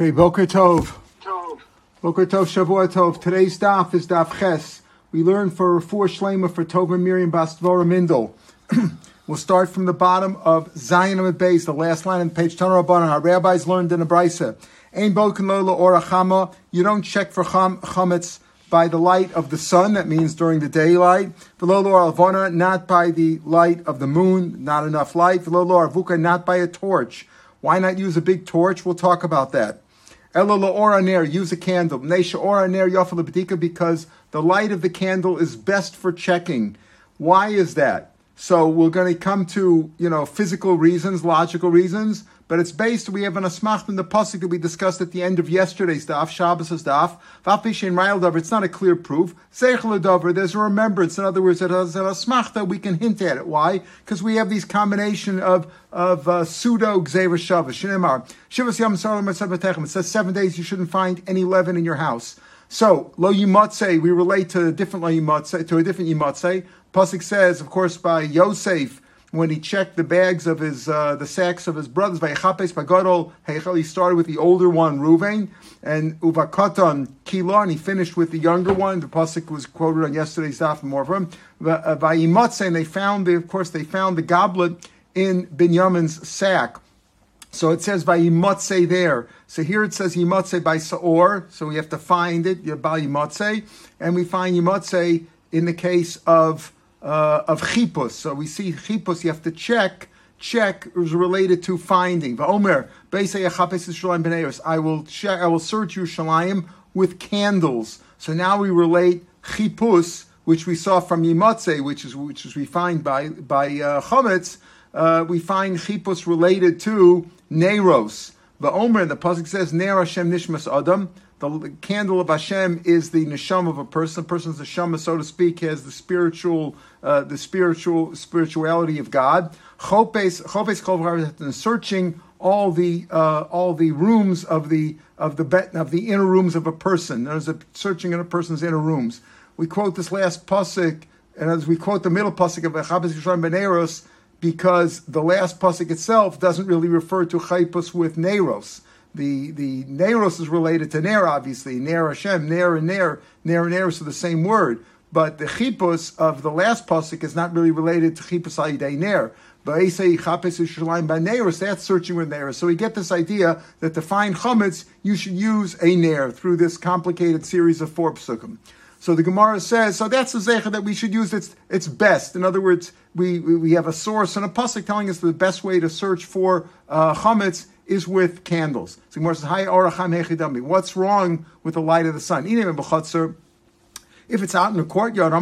Okay, Boker Tov. Boker Tov, Shavua Tov. Today's daf is daf Ches. We learn for four Shlema for Tov and Miriam Bastvora Mindel. we'll start from the bottom of Zion Amid Beis, the last line on page Tanur Rabbanan. Our rabbis learned in a brisa. Ein Boken Lola or Chama. You don't check for cham, chametz by the light of the sun, that means during the daylight. Velolo alvona, not by the light of the moon, not enough light. Velolo arvuka, not by a torch. Why not use a big torch? We'll talk about that. Ela ora ner, use a candle. Nesha ora ner yafal because the light of the candle is best for checking. Why is that? So we're going to come to you know physical reasons, logical reasons, but it's based. We have an asmacht in the pasuk that we discussed at the end of yesterday's daf, Shabbos' daf. Vapishin Rayel It's not a clear proof. Seichel Dover. There's a remembrance. In other words, it has an asmachta. We can hint at it. Why? Because we have these combination of of uh, pseudo gzeira shava. Shinemar shivas yam It says seven days you shouldn't find any leaven in your house. So lo yimatze, we relate to a different lo yimatze, to a different yimatze. Pasuk says, of course, by Yosef when he checked the bags of his uh, the sacks of his brothers. Bagadol He started with the older one, Ruvain, and uvakatan Kilon. He finished with the younger one. The pasuk was quoted on yesterday's daf more from him. Vayimatze, and they found, the, of course, they found the goblet in Binyamin's sack. So it says by Yimotze there. So here it says Yimotze by Saor. So we have to find it by Yimotze, and we find Yimotze in the case of uh, of chipus. So we see chipus, you have to check. Check is related to finding. The Omer, I will check. I will search Yerushalayim with candles. So now we relate chipus, which we saw from Yimatze, which is which is we find by by uh, chametz. Uh, we find chipus related to neros. The Omer, the pasuk says, "Ner Hashem nishmas adam." The candle of Hashem is the neshama of a person. A person's neshama, so to speak, has the spiritual, uh, the spiritual spirituality of God. Chopes, chopes searching all the uh, all the rooms of the of the bet, of the inner rooms of a person. There's a searching in a person's inner rooms. We quote this last pasuk, and as we quote the middle pasuk of Echabes Yisrael Beneros, because the last pasuk itself doesn't really refer to chaypus with neros the the Neros is related to Ner, obviously. Ner Hashem, Ner and Ner, Ner and Neros are the same word. But the chipus of the last pasuk is not really related to chipus ayidei Ner. That's searching with Ner. So we get this idea that to find chametz, you should use a Ner through this complicated series of four psukim. So the Gemara says, so that's the zecha that we should use. It's it's best. In other words, we we have a source and a pasuk telling us the best way to search for uh, chametz is with candles. So Gemara says, What's wrong with the light of the sun? If it's out in the courtyard,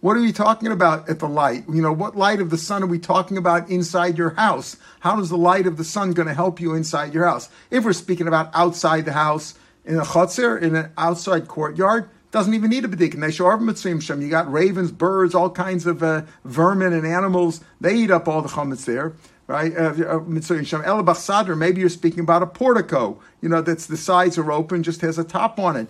what are we talking about at the light? You know, what light of the sun are we talking about inside your house? How is the light of the sun going to help you inside your house? If we're speaking about outside the house, in a chutzir, in an outside courtyard, doesn't even need a bedikin. You got ravens, birds, all kinds of uh, vermin and animals. They eat up all the chametz there right? Uh, uh, maybe you're speaking about a portico, you know, that's the sides are open, just has a top on it.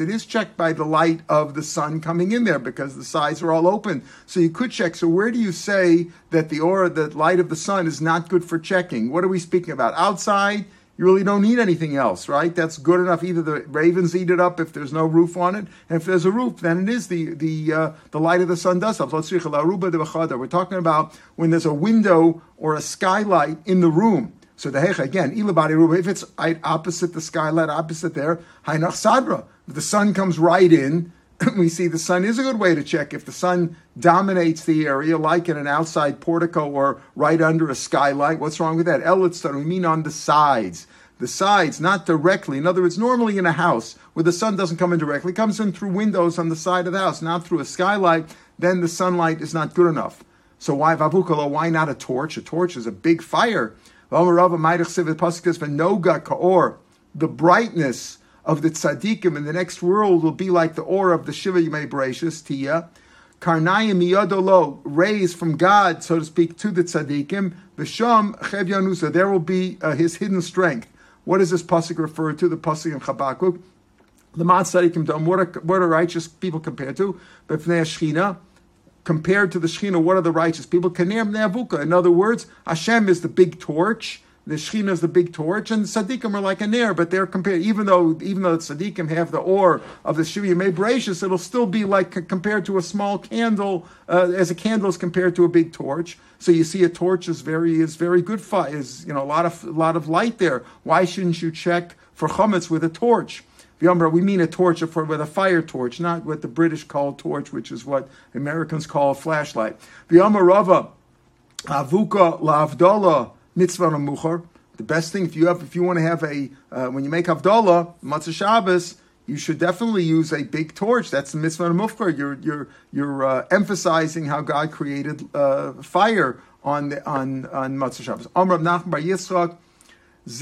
It is checked by the light of the sun coming in there because the sides are all open. So you could check. So where do you say that the aura, the light of the sun is not good for checking? What are we speaking about? Outside? You really don't need anything else, right? That's good enough. Either the ravens eat it up if there's no roof on it, and if there's a roof, then it is the the uh, the light of the sun does help. We're talking about when there's a window or a skylight in the room. So the hecha again, if it's opposite the skylight, opposite there, hainach sadra. The sun comes right in, we see the sun is a good way to check if the sun dominates the area, like in an outside portico or right under a skylight. What's wrong with that? Elitzar, we mean on the sides. The sides, not directly. In other words, normally in a house where the sun doesn't come in directly, comes in through windows on the side of the house, not through a skylight, then the sunlight is not good enough. So why vavukalo? Why not a torch? A torch is a big fire. The brightness of the tzaddikim in the next world will be like the aura of the Shiva Yimei Bereshis, Tia. Karnayim miyadolo, rays from God, so to speak, to the tzaddikim. V'sham chev yanusa, there will be uh, his hidden strength. What does this pasuk refer to? The pasuk in Chabakuk. Tzaddikim dom, what are, what are righteous people compared to? B'fnei Shechina, compared to the Shechina, what are the righteous people? In other words, Hashem is the big torch, the Shechina is the big torch, and Tzaddikim are like a nair, but they're compared, even though even though the Tzaddikim have the ore of the Yemei Bereshis, it'll still be like compared to a small candle, uh, as a candle is compared to a big torch. So you see a torch is very is very good fi- is you know a lot of a lot of light there. Why shouldn't you check for chametz with a torch? We mean a torch for, with a fire torch, not what the British call torch, which is what Americans call a flashlight. Rava, avuka lavdala mitzvah muchar. The best thing if you have if you want to have a uh, when you make havdalah motzei Shabbos, you should definitely use a big torch. That's the mitzvah mufkar. You're you're you're uh, emphasizing how God created uh, fire on the, on on motzei Shabbos. Amr Nachman Bar Yitzchak. It's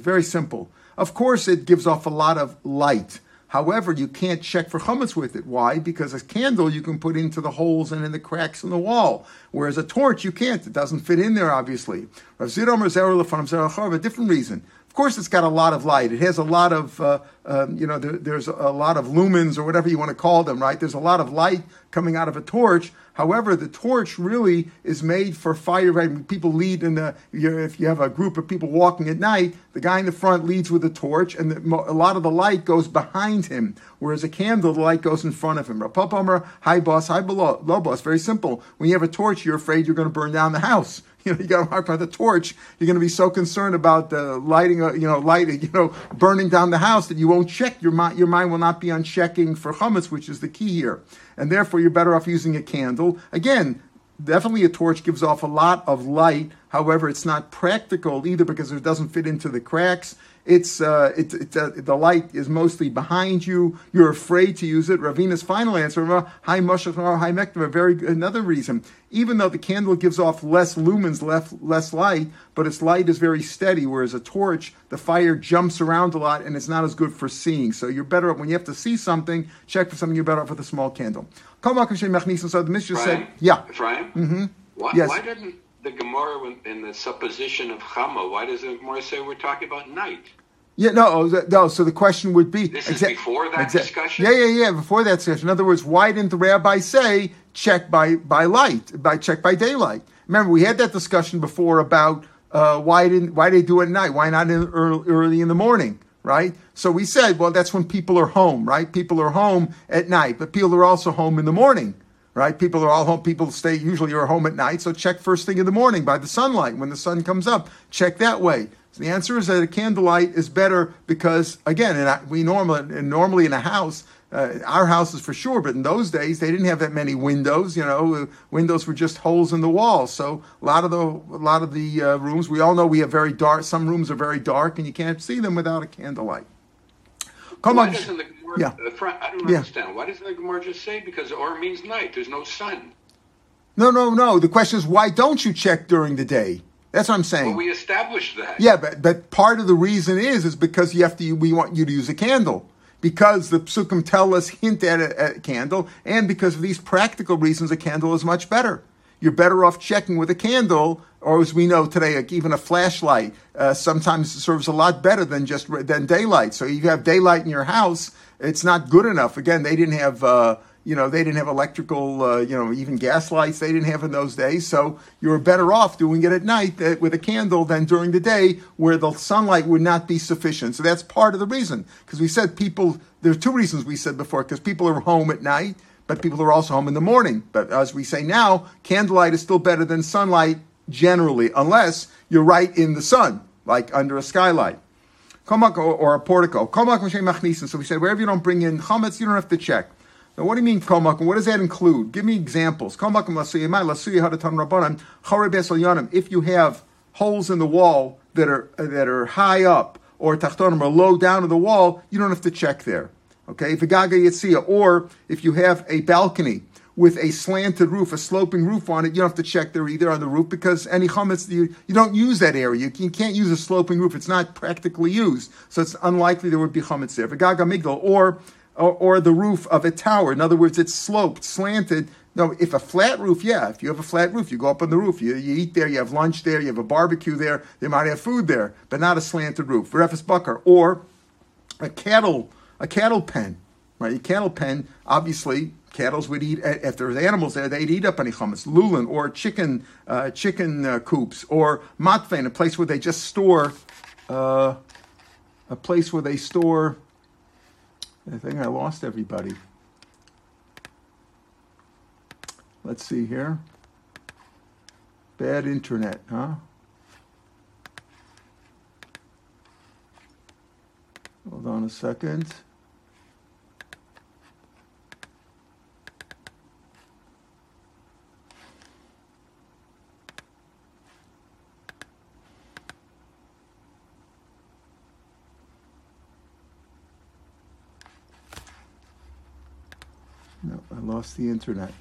very simple. Of course, it gives off a lot of light. However, you can't check for chametz with it. Why? Because a candle you can put into the holes and in the cracks in the wall, whereas a torch you can't. It doesn't fit in there, obviously. A different reason course, it's got a lot of light. It has a lot of, uh, um, you know, there, there's a lot of lumens or whatever you want to call them, right? There's a lot of light coming out of a torch. However, the torch really is made for fire. Right? People lead in the, if you have a group of people walking at night, the guy in the front leads with a torch, and the, a lot of the light goes behind him, whereas a candle, the light goes in front of him. High boss, high below, low boss. Very simple. When you have a torch, you're afraid you're going to burn down the house you know, you got to mark by the torch. You're going to be so concerned about the lighting, uh, you know, lighting, you know, burning down the house that you won't check. Your mind, your mind will not be on checking for chametz, which is the key here. And therefore, you're better off using a candle. Again, definitely a torch gives off a lot of light. However, it's not practical either because it doesn't fit into the cracks it's, uh, it's, it's uh, the light is mostly behind you. You're afraid to use it. Ravina's final answer, high mashach, high mektiv, very another reason. Even though the candle gives off less lumens, less, less light, but its light is very steady, whereas a torch, the fire jumps around a lot and it's not as good for seeing. So you're better off when you have to see something, check for something, you're better off with a small candle. So the Mishnah said, yeah. Ephraim? Mm-hmm. Why, yes. why didn't the Gemara in the supposition of Chama, why does the Gemara say we're talking about night? Yeah, no, oh, no. So the question would be: This is exa- before that exa- discussion. Yeah, yeah, yeah. Before that discussion. In other words, why didn't the rabbi say check by by light, by check by daylight? Remember, we had that discussion before about uh, why didn't why they do it at night? Why not in early, early in the morning? Right. So we said, well, that's when people are home, right? People are home at night, but people are also home in the morning right? People are all home. People stay usually are home at night, so check first thing in the morning by the sunlight when the sun comes up. Check that way. So the answer is that a candlelight is better because, again, we normally normally in a house, uh, our houses for sure, but in those days they didn't have that many windows. You know, windows were just holes in the walls. So a lot of the a lot of the uh, rooms, we all know we have very dark. Some rooms are very dark, and you can't see them without a candlelight. Come Why on. Doesn't the yeah. Uh, I don't yeah. understand. Why doesn't the Gemara just say because or means night? There's no sun. No, no, no. The question is why don't you check during the day? That's what I'm saying. Well, we established that. Yeah, but but part of the reason is is because you have to. We want you to use a candle because the psukim tell us hint at a, a, candle, and because of these practical reasons, a candle is much better. You're better off checking with a candle, or as we know today, like even a flashlight uh, sometimes serves a lot better than just than daylight. So if you have daylight in your house, it's not good enough. Again, they didn't have. Uh, you know, they didn't have electrical, uh, you know, even gas lights they didn't have in those days. So you were better off doing it at night with a candle than during the day where the sunlight would not be sufficient. So that's part of the reason. Because we said people, there are two reasons we said before, because people are home at night, but people are also home in the morning. But as we say now, candlelight is still better than sunlight generally, unless you're right in the sun, like under a skylight. Komak or a portico. So we said, wherever you don't bring in chametz, you don't have to check. Now, what do you mean kol What does that include? Give me examples. If you have holes in the wall that are that are high up or tachtonim or low down to the wall, you don't have to check there. Okay, or if you have a balcony with a slanted roof, a sloping roof on it, you don't have to check there either on the roof because any chametz, you, you don't use that area. You, can't use a sloping roof. It's not practically used. So it's unlikely there would be chametz there. V'gaga migdal, or or, or the roof of a tower. In other words, it's sloped, slanted. No, if a flat roof, yeah, if you have a flat roof, you go up on the roof, you, you eat there, you have lunch there, you have a barbecue there, they might have food there, but not a slanted roof. Refus bucker, or a cattle, a cattle pen, right? A cattle pen, obviously, Cattle would eat if there's animals there, they'd eat up any chametz. Lulin or chicken uh, chicken uh, coops or matvein, a place where they just store uh, a place where they store. I think I lost everybody. Let's see here. Bad internet, huh? Hold on a second. No, I lost the internet.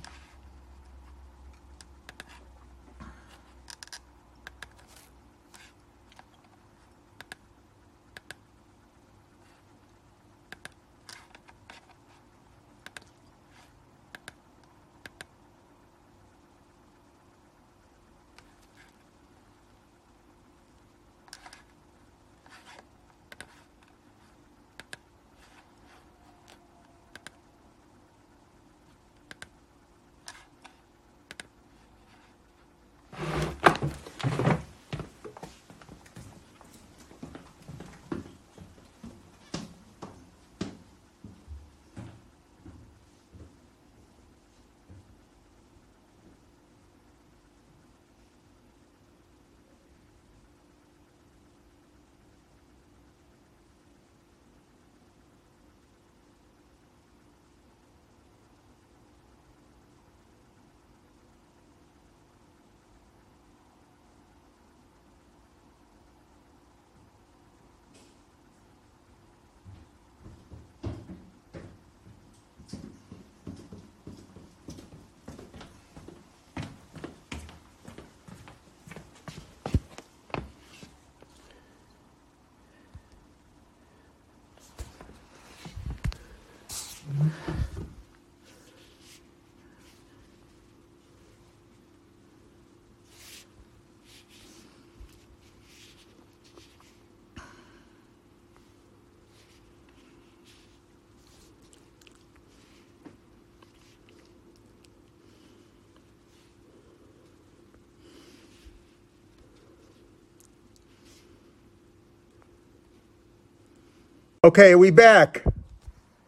Okay, are we back? I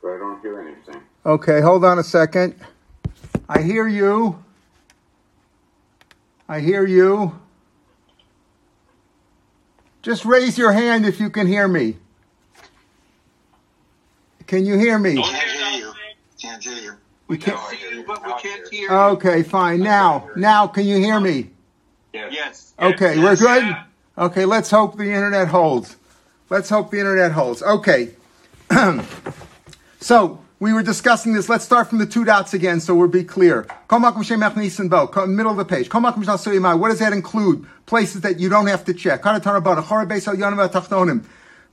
don't hear anything. Okay, hold on a second. I hear you. I hear you. Just raise your hand if you can hear me. Can you hear me? Can't hear you. Can't hear you. We can't see you, but we can't hear you. Okay, fine. Now, now, can you hear me? Yes. Okay, we're good. Okay, let's hope the internet holds. Let's hope the internet holds. Okay. so we were discussing this. Let's start from the two dots again so we'll be clear. Middle of the page. What does that include? Places that you don't have to check.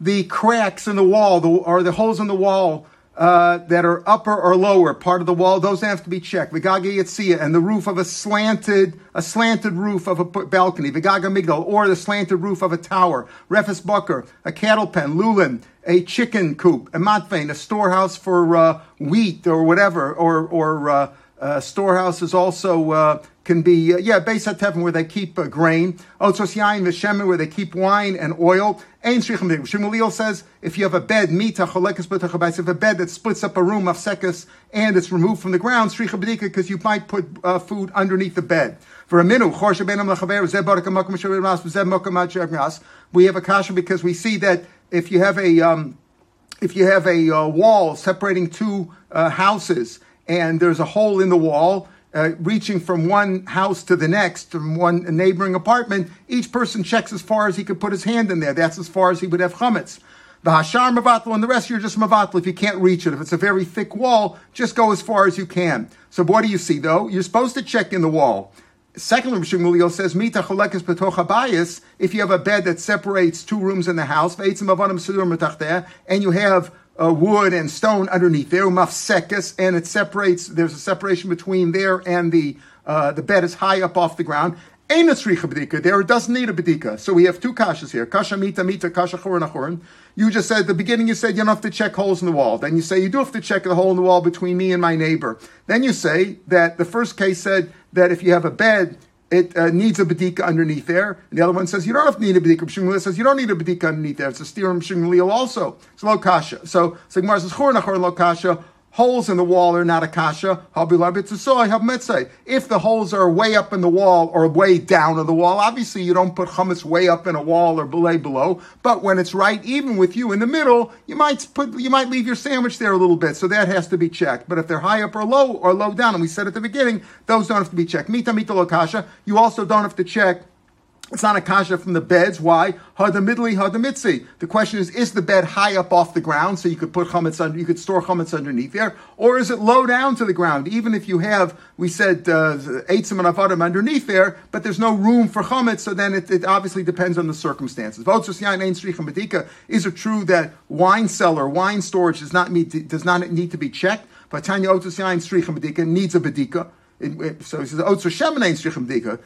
The cracks in the wall, the, or the holes in the wall uh, that are upper or lower part of the wall, those have to be checked. Vigaga Yitzia, and the roof of a slanted, a slanted roof of a balcony. Vigaga Migdal, or the slanted roof of a tower. Refes Bucker, a cattle pen. Lulin, a chicken coop. A matvein, a storehouse for uh, wheat or whatever, or, or uh, uh, storehouses also uh, can be, uh, yeah, Beis HaTevin, where they keep uh, grain. Otzos Yain Veshemen, where they keep wine and oil. Ein Shrichim Shmuel says, if you have a bed, mita cholekes if a bed that splits up a room of sekes and it's removed from the ground, Shricha B'dika, because you might put uh, food underneath the bed. For a minute, we have a kasha because we see that if you have a, um, if you have a uh, wall separating two uh, houses and there's a hole in the wall, uh, reaching from one house to the next, from one neighboring apartment, each person checks as far as he could put his hand in there. That's as far as he would have chametz. The hashar mavatl and the rest you're just mavatl if you can't reach it. If it's a very thick wall, just go as far as you can. So what do you see though? You're supposed to check in the wall. Secondly, Shmuel says, Mita cholekes bayis, if you have a bed that separates two rooms in the house, and you have uh, wood and stone underneath there, mafsekes, and it separates. There's a separation between there and the uh, the bed is high up off the ground. There it doesn't need a bedika. So we have two kashas here. Kasha mita mita kasha chorin achorin. You just said at the beginning you said you don't have to check holes in the wall. Then you say you do have to check the hole in the wall between me and my neighbor. Then you say that the first case said that if you have a bed, it uh, needs a bedika underneath there. And the other one says you don't have to need a bedika. Shmuel says you don't need a bedika underneath there. It's a steer Shmuel also. It's low kasha. So Gemara says chorin achorin lo kasha holes in the wall are not a kasha. If the holes are way up in the wall or way down in the wall, obviously you don't put hummus way up in a wall or below below. But when it's right even with you in the middle, you might put you might leave your sandwich there a little bit. So that has to be checked. But if they're high up or low or low down, and we said at the beginning, those don't have to be checked. Mita mita lo kasha. You also don't have to check it's not a kasha from the beds. Why? Hadamidli, hadamitzi. The question is, is the bed high up off the ground so you could put chametz under, you could store chametz underneath there, or is it low down to the ground? Even if you have, we said uh, eitzim and underneath there, but there's no room for chametz, so then it, it obviously depends on the circumstances. Is it true that wine cellar, wine storage does not need does not need to be checked? But Tanya Otus Yain Bedika needs a Bedika. So he says, Otzur Shemin Bedika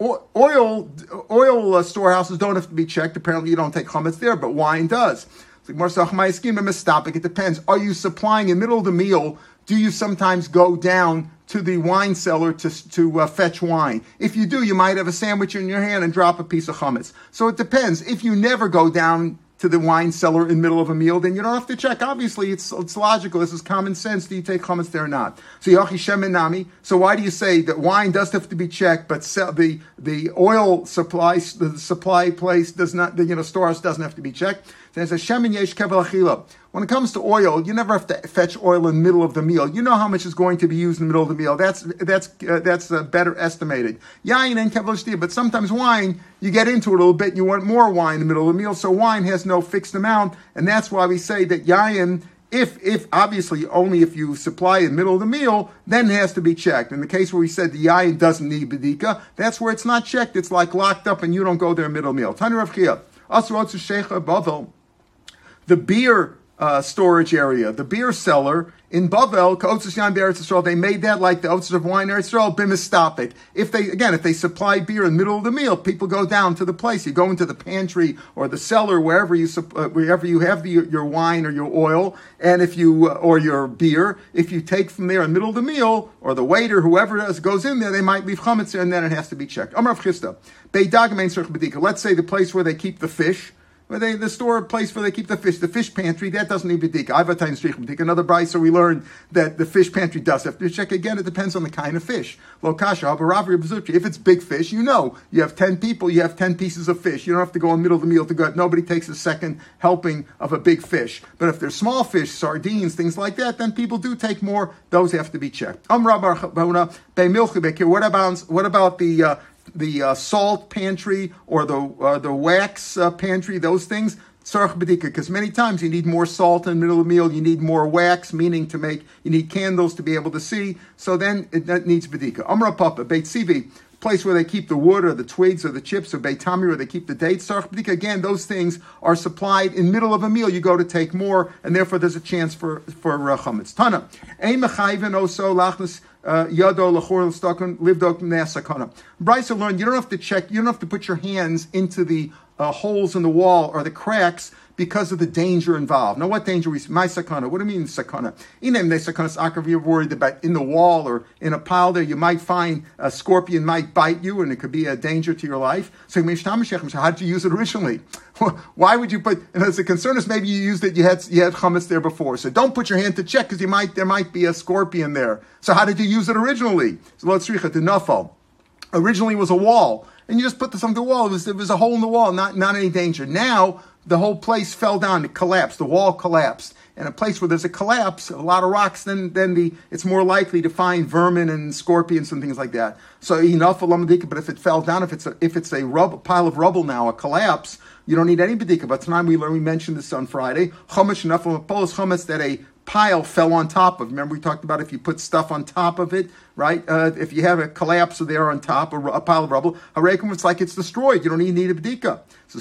oil oil uh, storehouses don't have to be checked. Apparently, you don't take chametz there, but wine does. It depends. Are you supplying in middle of the meal? Do you sometimes go down to the wine cellar to, to uh, fetch wine? If you do, you might have a sandwich in your hand and drop a piece of chametz. So it depends. If you never go down to the wine cellar in the middle of a meal, then you don't have to check. Obviously, it's it's logical. This is common sense. Do you take chametz there or not? So Yachi Sheminami. So why do you say that wine does have to be checked, but the the oil supply the supply place does not the you know storehouse doesn't have to be checked? There's a shemin yesh kevel achila. When it comes to oil, you never have to fetch oil in the middle of the meal. You know how much is going to be used in the middle of the meal. That's that's uh, that's uh, better estimated. Yain and kevel but sometimes wine you get into it a little bit. You want more wine in the middle of the meal, so wine has no fixed amount, and that's why we say that yain if if obviously only if you supply in the middle of the meal, then it has to be checked. In the case where we said the yain doesn't need bedika, that's where it's not checked. It's like locked up, and you don't go there in the middle of the meal. Tanu Rav Chia, Sheikha Bavel the beer uh, storage area, the beer cellar in Bavel, they made that like the Otzis of wine Eretz Yisrael, bimistopik. If they, again, if they supply beer in the middle of the meal, people go down to the place. You go into the pantry or the cellar, wherever you, uh, wherever you have the, your wine or your oil, and if you, uh, or your beer, if you take from there in the middle of the meal, or the waiter, whoever is, goes in there, they might leave chametz there, and then it has to be checked. Amar Chisda. Let's say the place where they keep the fish, they the store place where they keep the fish, the fish pantry, that doesn't need bedika. I've a time take another price, so we learned that the fish pantry does have to check again. It depends on the kind of fish. Lokasha, if it's big fish, you know you have ten people, you have ten pieces of fish. You don't have to go in the middle of the meal to go. Nobody takes a second helping of a big fish. But if they're small fish, sardines, things like that, then people do take more. Those have to be checked. What about what about the uh, the uh, salt pantry or the uh, the wax uh, pantry, those things, tzarech bedika, because many times you need more salt in the middle of the meal, you need more wax, meaning to make, you need candles to be able to see, so then it, that needs bedika. Amra papa, beit sivi, place where they keep the wood or the twigs or the chips or beitami where they keep the dates. Tzarech again, those things are supplied in middle of a meal, you go to take more, and therefore there's a chance for, for uh, chametz. Tana, ein mechayven oso lachnas, yado lachor l'stakon livdok sakana. Bryce learned you don't have to check, you don't have to put your hands into the uh, holes in the wall or the cracks because of the danger involved. Now, what danger is my sakana? What do you mean sakana? Inem de sakana akav. You're worried about in the wall or in a pile there. You might find a scorpion might bite you, and it could be a danger to your life. So, how did you use it originally? Why would you put? And as the concern is, maybe you used it. You had you had chametz there before, so don't put your hand to check because you might there might be a scorpion there. So, how did you use it originally? So, let's originally was a wall and you just put this on the wall. It was, it was a hole in the wall, not, not any danger. Now, the whole place fell down, it collapsed, the wall collapsed. And a place where there's a collapse, a lot of rocks, then then the it's more likely to find vermin and scorpions and things like that. So enough alamadika, but if it fell down, if it's a, if it's a pile of rubble now, a collapse, you don't need any bedika. But tonight we we mentioned this on Friday, chumash enough of a chumash that a pile fell on top of. Remember, we talked about if you put stuff on top of it, right? Uh, if you have a collapse there on top, a, a pile of rubble, harekum, it's like it's destroyed. You don't even need a bedika. So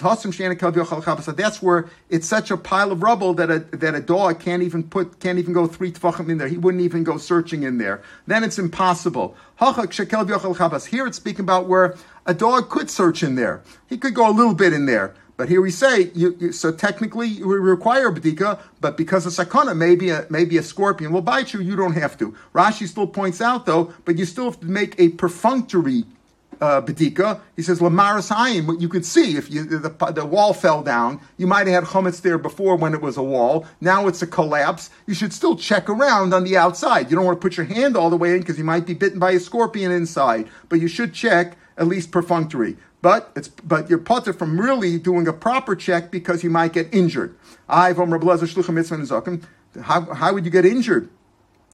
that's where it's such a pile of rubble that a that a dog can't even put can't even go three tefachim in there. He wouldn't even go searching in there. Then it's impossible. Here it's speaking about where a dog could search in there. He could go a little bit in there. But here we say, you, you, so technically we require bedika, but because of sakana, maybe a, maybe a scorpion will bite you, you don't have to. Rashi still points out though, but you still have to make a perfunctory uh. He says lamaris hayim. What you could see if you, the, the wall fell down, you might have had chametz there before when it was a wall. Now it's a collapse. You should still check around on the outside. You don't want to put your hand all the way in because you might be bitten by a scorpion inside. But you should check at least perfunctory. But it's but you're putter from really doing a proper check because you might get injured. How, how would you get injured?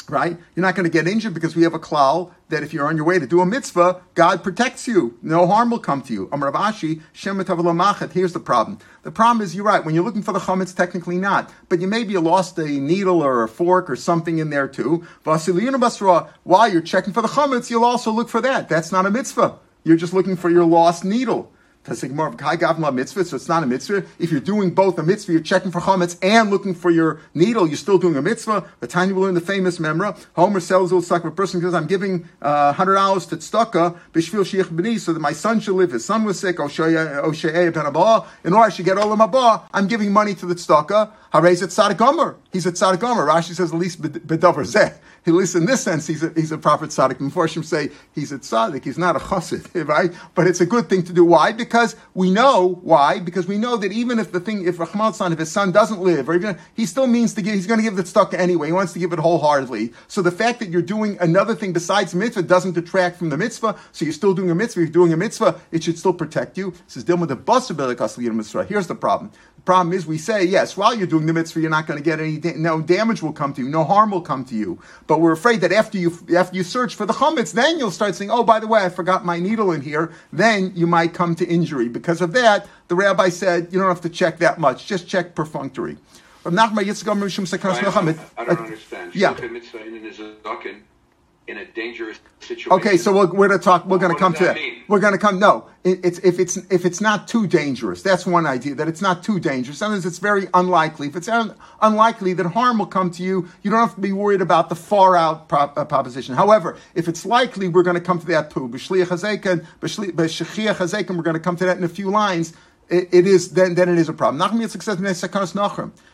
Right? You're not going to get injured because we have a klal that if you're on your way to do a mitzvah, God protects you. No harm will come to you. Here's the problem. The problem is, you're right. When you're looking for the chametz, technically not. But you maybe lost a needle or a fork or something in there too. While you're checking for the chametz, you'll also look for that. That's not a mitzvah. You're just looking for your lost needle. mitzvah, so it's not a mitzvah. If you're doing both a mitzvah, you're checking for chametz and looking for your needle, you're still doing a mitzvah. The time you will learn the famous memra. Homer sells suck. A person says, I'm giving uh, hundred dollars to tzedakah, b'shvil sheich b'ni, so that my son should live. His son was sick. Oshei ben abah. In order I should get all of my bar, I'm giving money to the tzedakah. Harayz at tzaddik gomer. He's a tzaddik gomer. Rashi says at least bedavar zeh at least in this sense, he's a, he's a prophet tzaddik. Mephoshim say he's a tzaddik, he's not a chassid, right? But it's a good thing to do. Why? Because we know why. Because we know that even if the thing, if Rahman's son, if his son doesn't live, or even he still means to give, he's going to give the tzedakah anyway. He wants to give it wholeheartedly. So the fact that you're doing another thing besides mitzvah doesn't detract from the mitzvah. So you're still doing a mitzvah. You're doing a mitzvah. It should still protect you. Here's the problem. Problem is, we say, yes, while you're doing the mitzvah, you're not going to get any, da- no damage will come to you, no harm will come to you. But we're afraid that after you, after you search for the chametz, then you'll start saying, oh, by the way, I forgot my needle in here. Then you might come to injury. Because of that, the rabbi said, you don't have to check that much, just check perfunctory. I don't, understand. Yeah in a dangerous situation. Okay, so we're, we're going to talk. We're going to come to that. Mean? We're going to come. No, it, it's if it's if it's not too dangerous. That's one idea. That it's not too dangerous. Sometimes it's very unlikely. If it's un, unlikely that harm will come to you, you don't have to be worried about the far out prop, uh, proposition. However, if it's likely, we're going to come to that too. We're going to come to that in a few lines. It, it is then then it is a problem.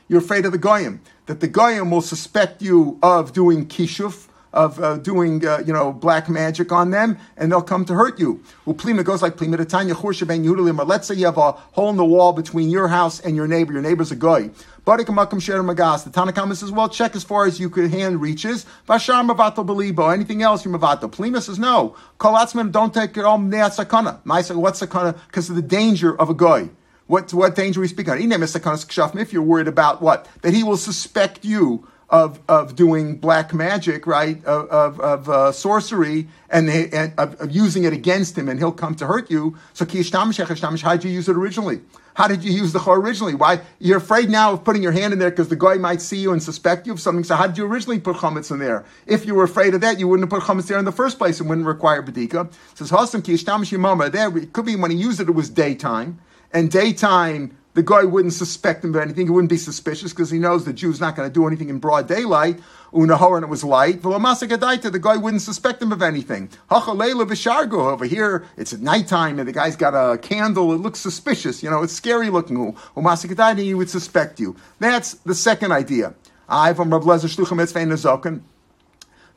You're afraid of the goyim that the goyim will suspect you of doing kishuf of uh, doing, uh, you know, black magic on them, and they'll come to hurt you. Uplima goes like plima tanya ben yudalim. Let's say you have a hole in the wall between your house and your neighbor. Your neighbor's a guy. Barikamakam sher magas. The Tanakhama says, well, check as far as you could hand reaches. Vashar mavato belibo. Anything else, you're mavato. Plima says, no. Kolatzman, don't take it all sakana. What's sakana? Because of the danger of a guy. What, what danger we speak on? If you're worried about what? That he will suspect you of, of doing black magic, right, of, of, of uh, sorcery, and, they, and of, of, using it against him, and he'll come to hurt you. So, how did you use it originally? How did you use the chor originally? Why you're afraid now of putting your hand in there because the guy might see you and suspect you of something. So, how did you originally put chametz in there? If you were afraid of that, you wouldn't have put chametz there in the first place and wouldn't require bedika. Says hasam ki There, it could be when he used it, it was daytime, and daytime the guy wouldn't suspect him of anything. He wouldn't be suspicious because he knows the Jew's not going to do anything in broad daylight. Unahor and it was light. The guy wouldn't suspect him of anything. Over here, it's at nighttime and the guy's got a candle. It looks suspicious. You know, it's scary looking. He would suspect you. That's the second idea. I from Rav Lezer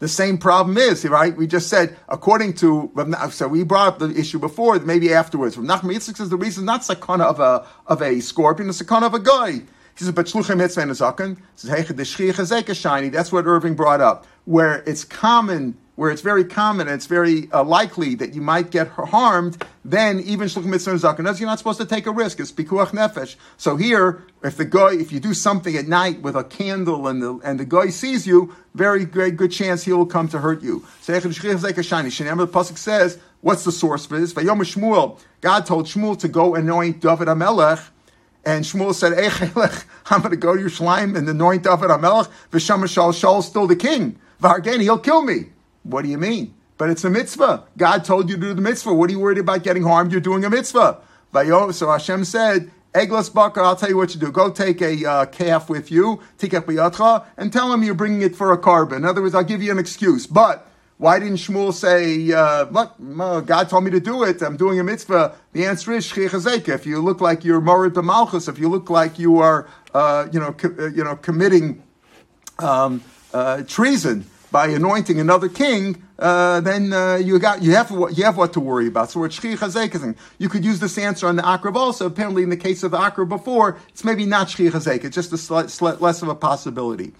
the same problem is, right? We just said, according to, so we brought up the issue before, maybe afterwards. From Nachman Yitzchak says the reason not sakana of a, of a scorpion, the sakana of a guy. He says, but shluchem mitzvah and a zaken. Says, hey, shiny. That's what Irving brought up, where it's common where it's very common and it's very uh, likely that you might get harmed, then even shluchim mitzvah zaken, you're not supposed to take a risk. It's pikuach nefesh. So here, if the guy, if you do something at night with a candle and the and the guy sees you, very great good chance he will come to hurt you. So the pasuk says, what's the source for this? Shmuel, God told Shmuel to go anoint David HaMelech And Shmuel said, I'm going to go to Yerushalayim and anoint David HaMelech. V'sham Shaul, Shaul's still the king. V'hargeni, he'll kill me. What do you mean? But it's a mitzvah. God told you to do the mitzvah. What are you worried about getting harmed? You're doing a mitzvah. So Hashem said, Eggless bucker, I'll tell you what you do. Go take a uh, calf with you, tikek biyatcha, and tell him you're bringing it for a korban. In other words, I'll give you an excuse. But why didn't Shmuel say, uh? God told me to do it. I'm doing a mitzvah. The answer is If you look like you're morid b'malchus, if you look like you are, uh, you know, co- uh, you know, committing um, uh, treason, by anointing another king, uh, then uh, you got you have what you have what to worry about. So we're shchi You could use this answer on the akrab also. Apparently, in the case of the akrab before, it's maybe not shchi It's just a slight, less of a possibility.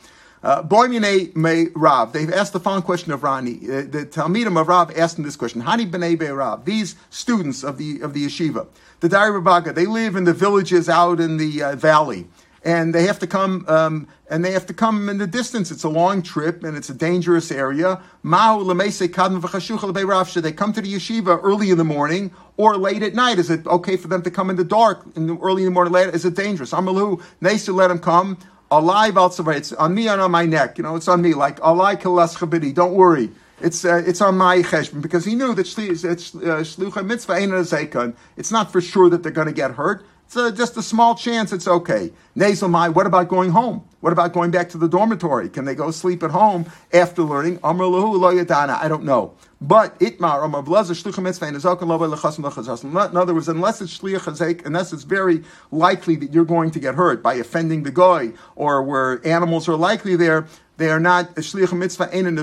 Uh, Boimine may Rav. They've asked the following question of Rani. Uh, the Talmidim of Rav asked him this question. Hani b'nei be Rav. These students of the of the yeshiva, the Dari Rabaga, they live in the villages out in the uh, valley and they have to come um, and they have to come in the distance. It's a long trip and it's a dangerous area. They come to the yeshiva early in the morning or late at night? Is it okay for them to come in the dark, in the early in the morning? Late? Is it dangerous? Amalu, to let them come. Alive. It's on me and on my neck. You know, it's on me. Like alai kalas chabidi. Don't worry. It's uh, it's on my cheshbon because he knew that shlucha uh, mitzvah ain't a It's not for sure that they're going to get hurt. It's a, just a small chance it's okay. Nasal mai, what about going home? What about going back to the dormitory? Can they go sleep at home after learning? Amr. I don't know. But itmar amar blazer shlucha mitzvah and azokan lo In other words, unless it's shliach chazek, unless it's very likely that you're going to get hurt by offending the goy, or where animals are likely there, they are not shliach mitzvah ein.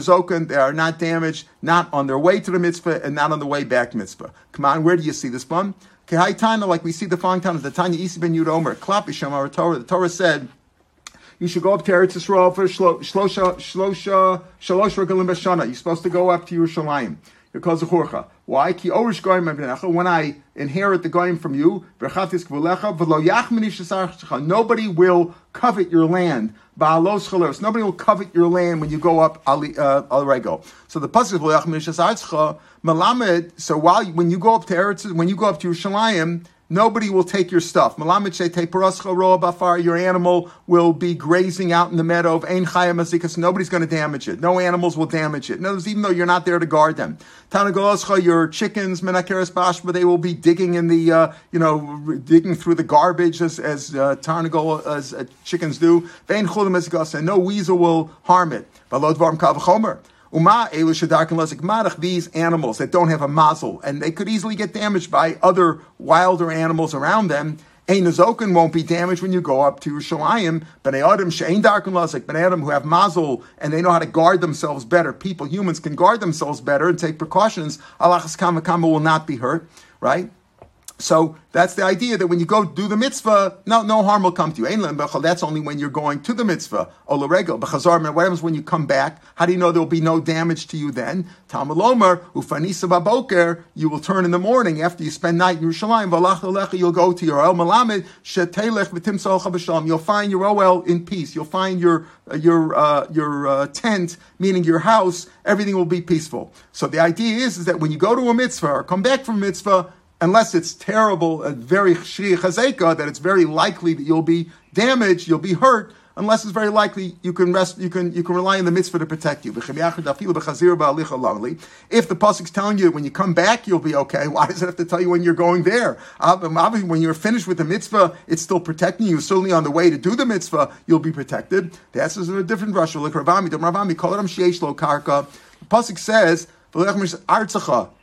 They are not damaged, not on their way to the mitzvah and not on the way back mitzvah. Come on, where do you see this one? Kehaitana, like we see the following times, the Tanya Isi ben Yud Omer, Klapisham, our Torah, the Torah said, you should go up to Eretz Yisrael for Shlosha, Shlosha, Shalosh Regalim Bashana. You're supposed to go up to Yerushalayim. Because of Chorcha. Why? Ki orish goyim When I inherit the goyim from you, nobody will covet your land. Nobody will covet your land when you go up ali uh. So the pasuk malamed. So while when you go up to Eretz, when you go up to Yerushalayim, Nobody will take your stuff. Your animal will be grazing out in the meadow of Ein Chayim Nobody's going to damage it. No animals will damage it. No, even though you're not there to guard them. Your chickens, Menakeres Bashma, they will be digging in the, uh, you know, digging through the garbage as, as uh, Tarnagol, as uh, chickens do. And no weasel will harm it. Uma these animals that don't have a muzzle and they could easily get damaged by other wilder animals around them. Ein Azokin won't be damaged when you go up to Yerushalayim. But Adam Shein Darkin Lazik, but Adam who have mazel and they know how to guard themselves better. People, humans can guard themselves better and take precautions. Allah Kamakama will not be hurt, right? So that's the idea that when you go do the mitzvah, no, no harm will come to you. That's only when you're going to the mitzvah. Olarego, b'chazar, what happens when you come back? How do you know there will be no damage to you then? Talmulomer, ufanisa baboker, you will turn in the morning after you spend night in Yerushalayim, v'lach you'll go to your El Malamed, shetelech v'timsol chavasham. You'll find your Oel in peace. You'll find your, uh, your, uh, your uh, tent, meaning your house, everything will be peaceful. So the idea is, is that when you go to a mitzvah or come back from mitzvah, unless it's terrible, and very shri chazeka, that it's very likely that you'll be damaged, you'll be hurt, unless it's very likely you can rest, you can you can rely on the mitzvah to protect you. If the pasuk's telling you when you come back you'll be okay, why does it have to tell you when you're going there? Obviously, when you're finished with the mitzvah, it's still protecting you. Certainly on the way to do the mitzvah, you'll be protected. That's a different rush. The pasuk says.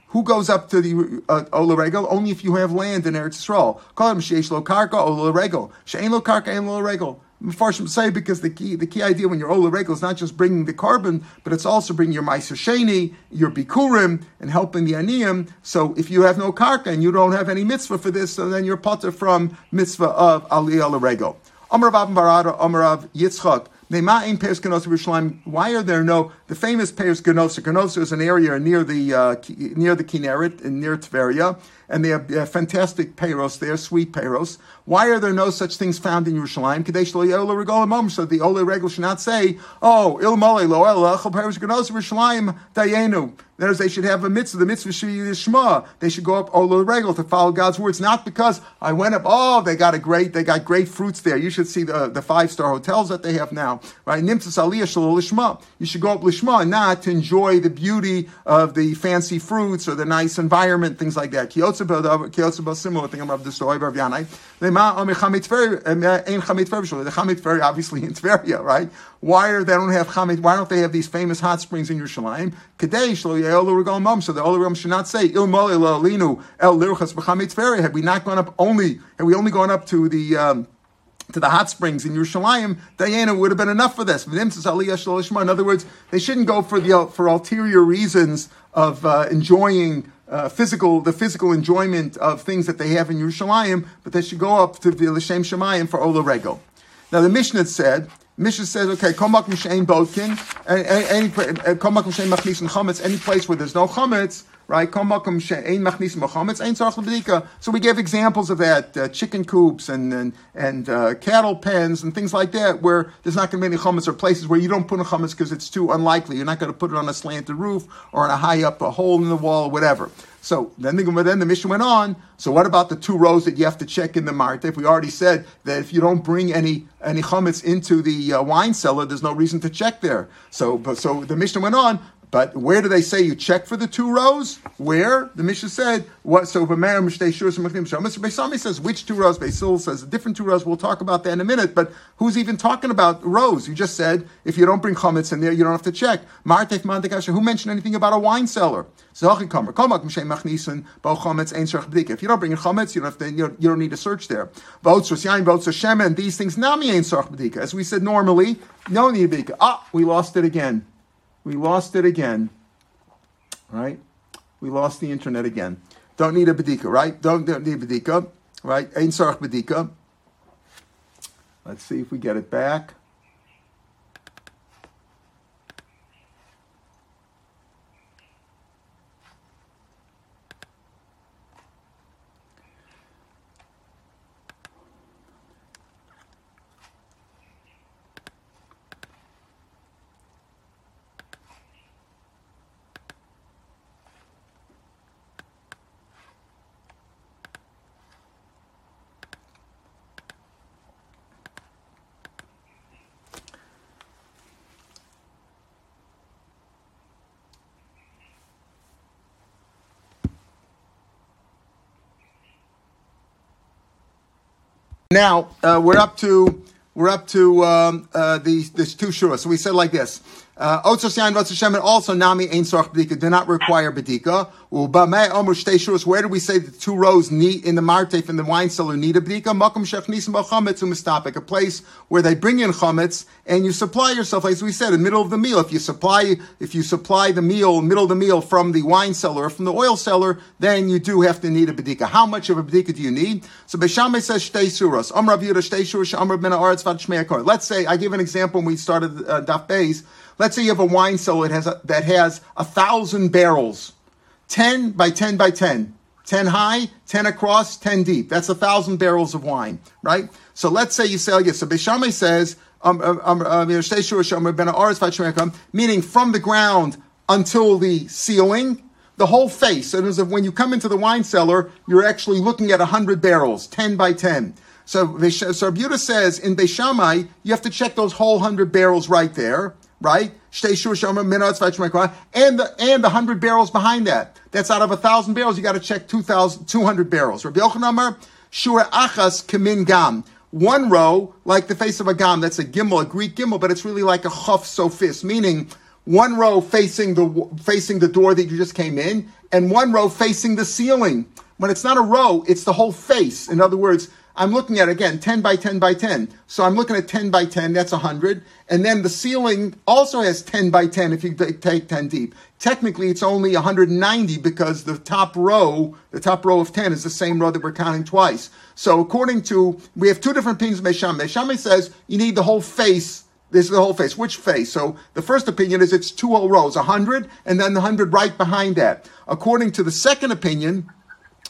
Who goes up to the uh, Ola Regel? Only if you have land in Eretz Yisrael. Call him Sheish Lo Karka Ola Regel. Shein Lo Karka Ein Lo Regel. Farshim say because the key the key idea when you're Ola Regel is not just bringing the korban, but it's also bringing your Meiser your Bikurim, and helping the Aniyim. So if you have no Karka and you don't have any mitzvah for this, so then you're potter from mitzvah of Ali Ola Regel. Amar Rav Barada, Amar Rav Yitzchak. Why are there no the famous Peiros Ganosa. Ganosa is an area near the uh, near the Kinneret and near Tveria, and they have uh, fantastic Peiros there, sweet Peiros. Why are there no such things found in Yerushalayim? So the Ole Regel should not say, "Oh, il mole lo el Peiros Ganosa Yerushalayim dayenu." That is, they should have a mitzvah. The mitzvah should be the Shema. They should go up Ola Regel to follow God's words, not because I went up. Oh, they got a great, they got great fruits there. You should see the, the five star hotels that they have now, right? Nimtzas Aliyah You should go up Lishma, not to enjoy the beauty of the fancy fruits or the nice environment, things like that. Kiyotza similar thing about the story of Yanai. The Chamit very obviously in Tveria, right? Why are they don't have Chamit? Why don't they have these famous hot springs in Yerushalayim? So the Olam should not say Il Linu El Lirchas B'Chamit Had we not gone up only, had we only gone up to the um, to the hot springs in Yerushalayim, Diana would have been enough for this. In other words, they shouldn't go for the for ulterior reasons of uh, enjoying uh, physical the physical enjoyment of things that they have in Yerushalayim, but they should go up to the L'Shem Shemayim for Ola Rego. Now the Mishnah said Mishnah says, okay, komak mishain bodkin, any komak mishain machnis and chametz, any place where there's no chametz, right? So we gave examples of that, uh, chicken coops and and, and uh, cattle pens and things like that, where there's not going to be any chametz, or places where you don't put a chametz because it's too unlikely. You're not going to put it on a slanted roof or on a high up a hole in the wall or whatever. So then the, then the Mishnah went on. So what about the two rows that you have to check in the mart? If we already said that if you don't bring any any chametz into the uh, wine cellar, there's no reason to check there. So but, so the Mishnah went on. But where do they say you check for the two rows? Where the Mishnah said what? So Beis Shammai says which two rows? Beis Hillel says different two rows. We'll talk about that in a minute. But who's even talking about rows? You just said if you don't bring chametz in there, you don't have to check. Who mentioned anything about a wine cellar? If you don't bring chametz, you don't, have to, you don't, need to search there. Votes votes These things As we said normally, no need to Ah, we lost it again. We lost it again. Right? We lost the internet again. Don't need a bedika, right? Don't, don't need a bedika, right? Ein sarach bedika. Let's see if we get it back. Now uh, we're up to we're up to um, uh, these, these two shuras. So we said like this: uh, also nami ein sorach bedika do not require bedika. Where do we say the two rows need in the martef in the wine cellar need a bedika? Makom shechnisim b'chametz umistapik, a place where they bring in chametz and you supply yourself, as we said, in the middle of the meal. If you supply if you supply the meal middle of the meal from the wine cellar or from the oil cellar, then you do have to need a bedika. How much of a bedika do you need? So Beis Shammai says shtei vad Let's say I give an example when we started uh, Daf Beis. Let's say you have a wine cellar that has a, that has a thousand barrels, ten by ten by ten. 10 high, 10 across, 10 deep. That's a thousand barrels of wine, right? So let's say you sell, okay, so Beis Shammai says, um, um, um, um meaning from the ground until the ceiling, the whole face. And as if when you come into the wine cellar, you're actually looking at 100 barrels, 10 by 10. So, so Buddha says in Beis Shammai, you have to check those whole 100 barrels right there right? And the and the hundred barrels behind that. That's out of a thousand barrels. You got to check 2,200 barrels. Rabbi Yochanan shura achas kamin gam. One row, like the face of a gam, that's a gimel, a Greek gimel, but it's really like a chaf sofit, meaning one row facing the facing the door that you just came in, and one row facing the ceiling. When it's not a row, it's the whole face. In other words, I'm looking at again 10 by 10 by 10. So I'm looking at 10 by 10, that's 100. And then the ceiling also has 10 by 10 if you take 10 deep. Technically, it's only 190 because the top row, the top row of 10 is the same row that we're counting twice. So according to, we have two different opinions of Mesham. Mesham says you need the whole face This is the whole face. Which face? So the first opinion is it's two whole rows, a hundred, and then the hundred right behind that. According to the second opinion,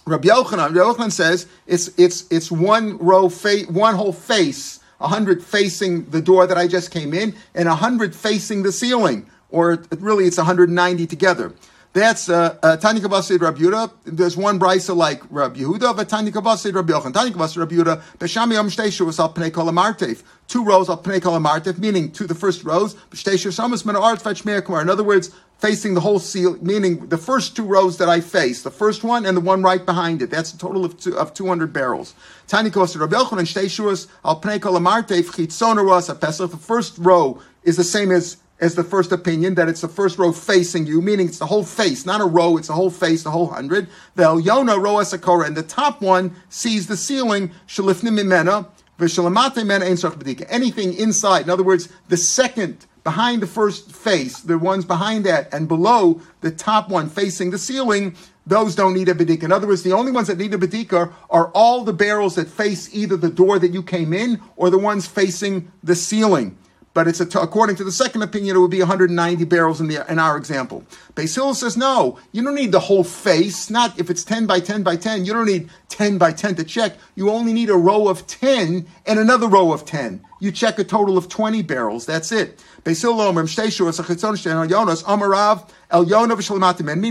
Rabbi Yochanan, Rabbi Yochanan says it's it's it's one row, fa- one whole face, a hundred facing the door that I just came in, and a hundred facing the ceiling, or really it's 190 together. That's uh, uh, Tani Kabbasid Rabbi Yehuda. There's one brisa like Rabbi Yehuda, but Tani Kabbasid Rabbi Yochanan. Tani Kabbasid Rabbi Yehuda. Beis Shammai Yom Shteishu was al Pnei Kol Amartev. Two rows al Pnei Kol Amartev, meaning to the first rows. B'Shteishu Shamas Min Art Fetch Kumar. In other words, facing the whole seal, meaning the first two rows that I face, the first one and the one right behind it. That's a total of, two, of 200 barrels. Tani Kabbasid Rabbi Yochanan. Shteishu al Pnei Kol Amartev. Chitzona Ras Pesach. The first row is the same as as the first opinion that it's the first row facing you, meaning it's the whole face, not a row, it's the whole face, the whole hundred. The Yona row asakora, and the top one sees the ceiling, shalifnim mimena, v'shalamate mena ein Anything inside, in other words, the second behind the first face, the ones behind that, and below the top one facing the ceiling, those don't need a bedika. In other words, the only ones that need a bedika are all the barrels that face either the door that you came in or the ones facing the ceiling but it's according to the second opinion, it would be 190 barrels in the in our example. Beis Hillel says no, you don't need the whole face. Not if it's 10 by 10 by 10, you don't need 10 by 10 to check. You only need a row of 10 and another row of 10. You check a total of 20 barrels. That's it. Meaning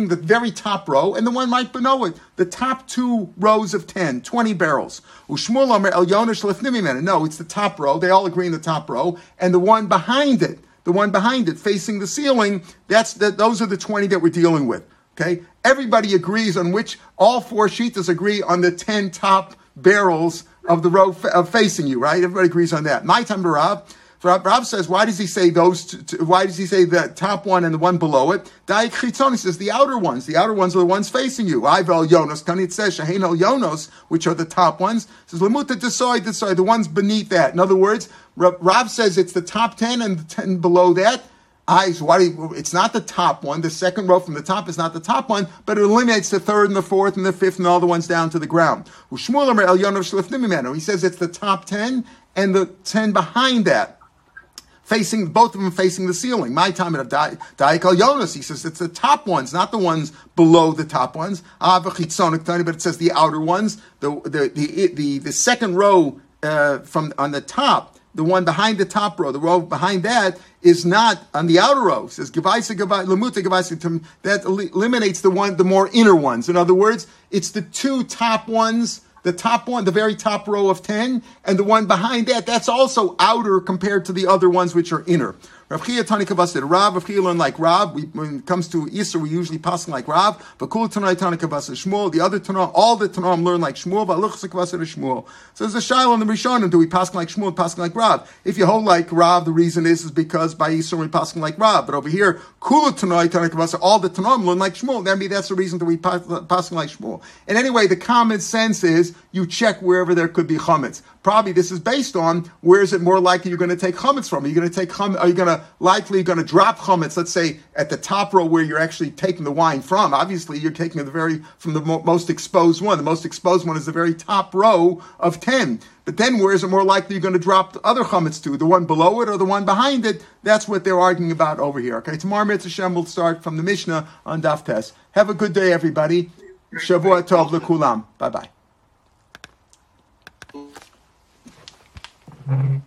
the very top row, and the one right below it, the top two rows of 10, 20 barrels. No, it's the top row. They all agree in the top row, and the one behind it, the one behind it facing the ceiling, that's the, those are the 20 that we're dealing with. Okay? Everybody agrees on which, all four sheets agree on the 10 top barrels of the row of facing you, right? Everybody agrees on that. My time to Rav. Rav says, why does he say those? Why does he say the top one and the one below it? Daik chitzoni says the outer ones. The outer ones are the ones facing you. Ivel yonos. It says shahen el yonos, which are the top ones. Says lemuta desoy desoy, the ones beneath that. In other words, Rav says it's the top ten and the ten below that. Eyes, you, it's not the top one. The second row from the top is not the top one, but it eliminates the third and the fourth and the fifth and all the ones down to the ground. He says it's the top ten and the ten behind that facing both of them facing the ceiling. My time of Daikal Jonas, he says it's the top ones, not the ones below the top ones. But it says the outer ones. The the the the, the second row uh, from on the top, the one behind the top row, the row behind that is not on the outer row. It says that eliminates the one, the more inner ones. In other words, it's the two top ones the top one, the very top row of 10, and the one behind that, that's also outer compared to the other ones which are inner. Rav Chia Tani Kavas said, Rav, Rav Chia learned like Rav. We, when it comes to Easter, we usually pass like Rav. But Kul Tanai Tani Kavas Shmuel. The other Tanah, all the Tanam learn like Shmuel. But Luchs Kavas Shmuel. So there's a shiloh in the Rishonim. Do we pass like Shmuel, pass like Rav? If you hold like Rav, the reason is is because by Easter we pass like Rav. But over here, Kul Tanai Tani Kavas, all the Tanam learn like Shmuel. Maybe that's the reason that we pass, pass like Shmuel. And anyway, the common sense is you check wherever there could be chametz. Probably this is based on where is it more likely you're going to take chametz from? Are you going to take chametz? Are you going to likely going to drop chametz? Let's say at the top row where you're actually taking the wine from. Obviously, you're taking the very from the mo- most exposed one. The most exposed one is the very top row of ten. But then where is it more likely you're going to drop the other chametz to? The one below it or the one behind it? That's what they're arguing about over here. Okay, tomorrow Mitzvah Shem will start from the Mishnah on Daf Tes. Have a good day, everybody. Shavua Tov Lekulam. Bye bye. Mm-hmm.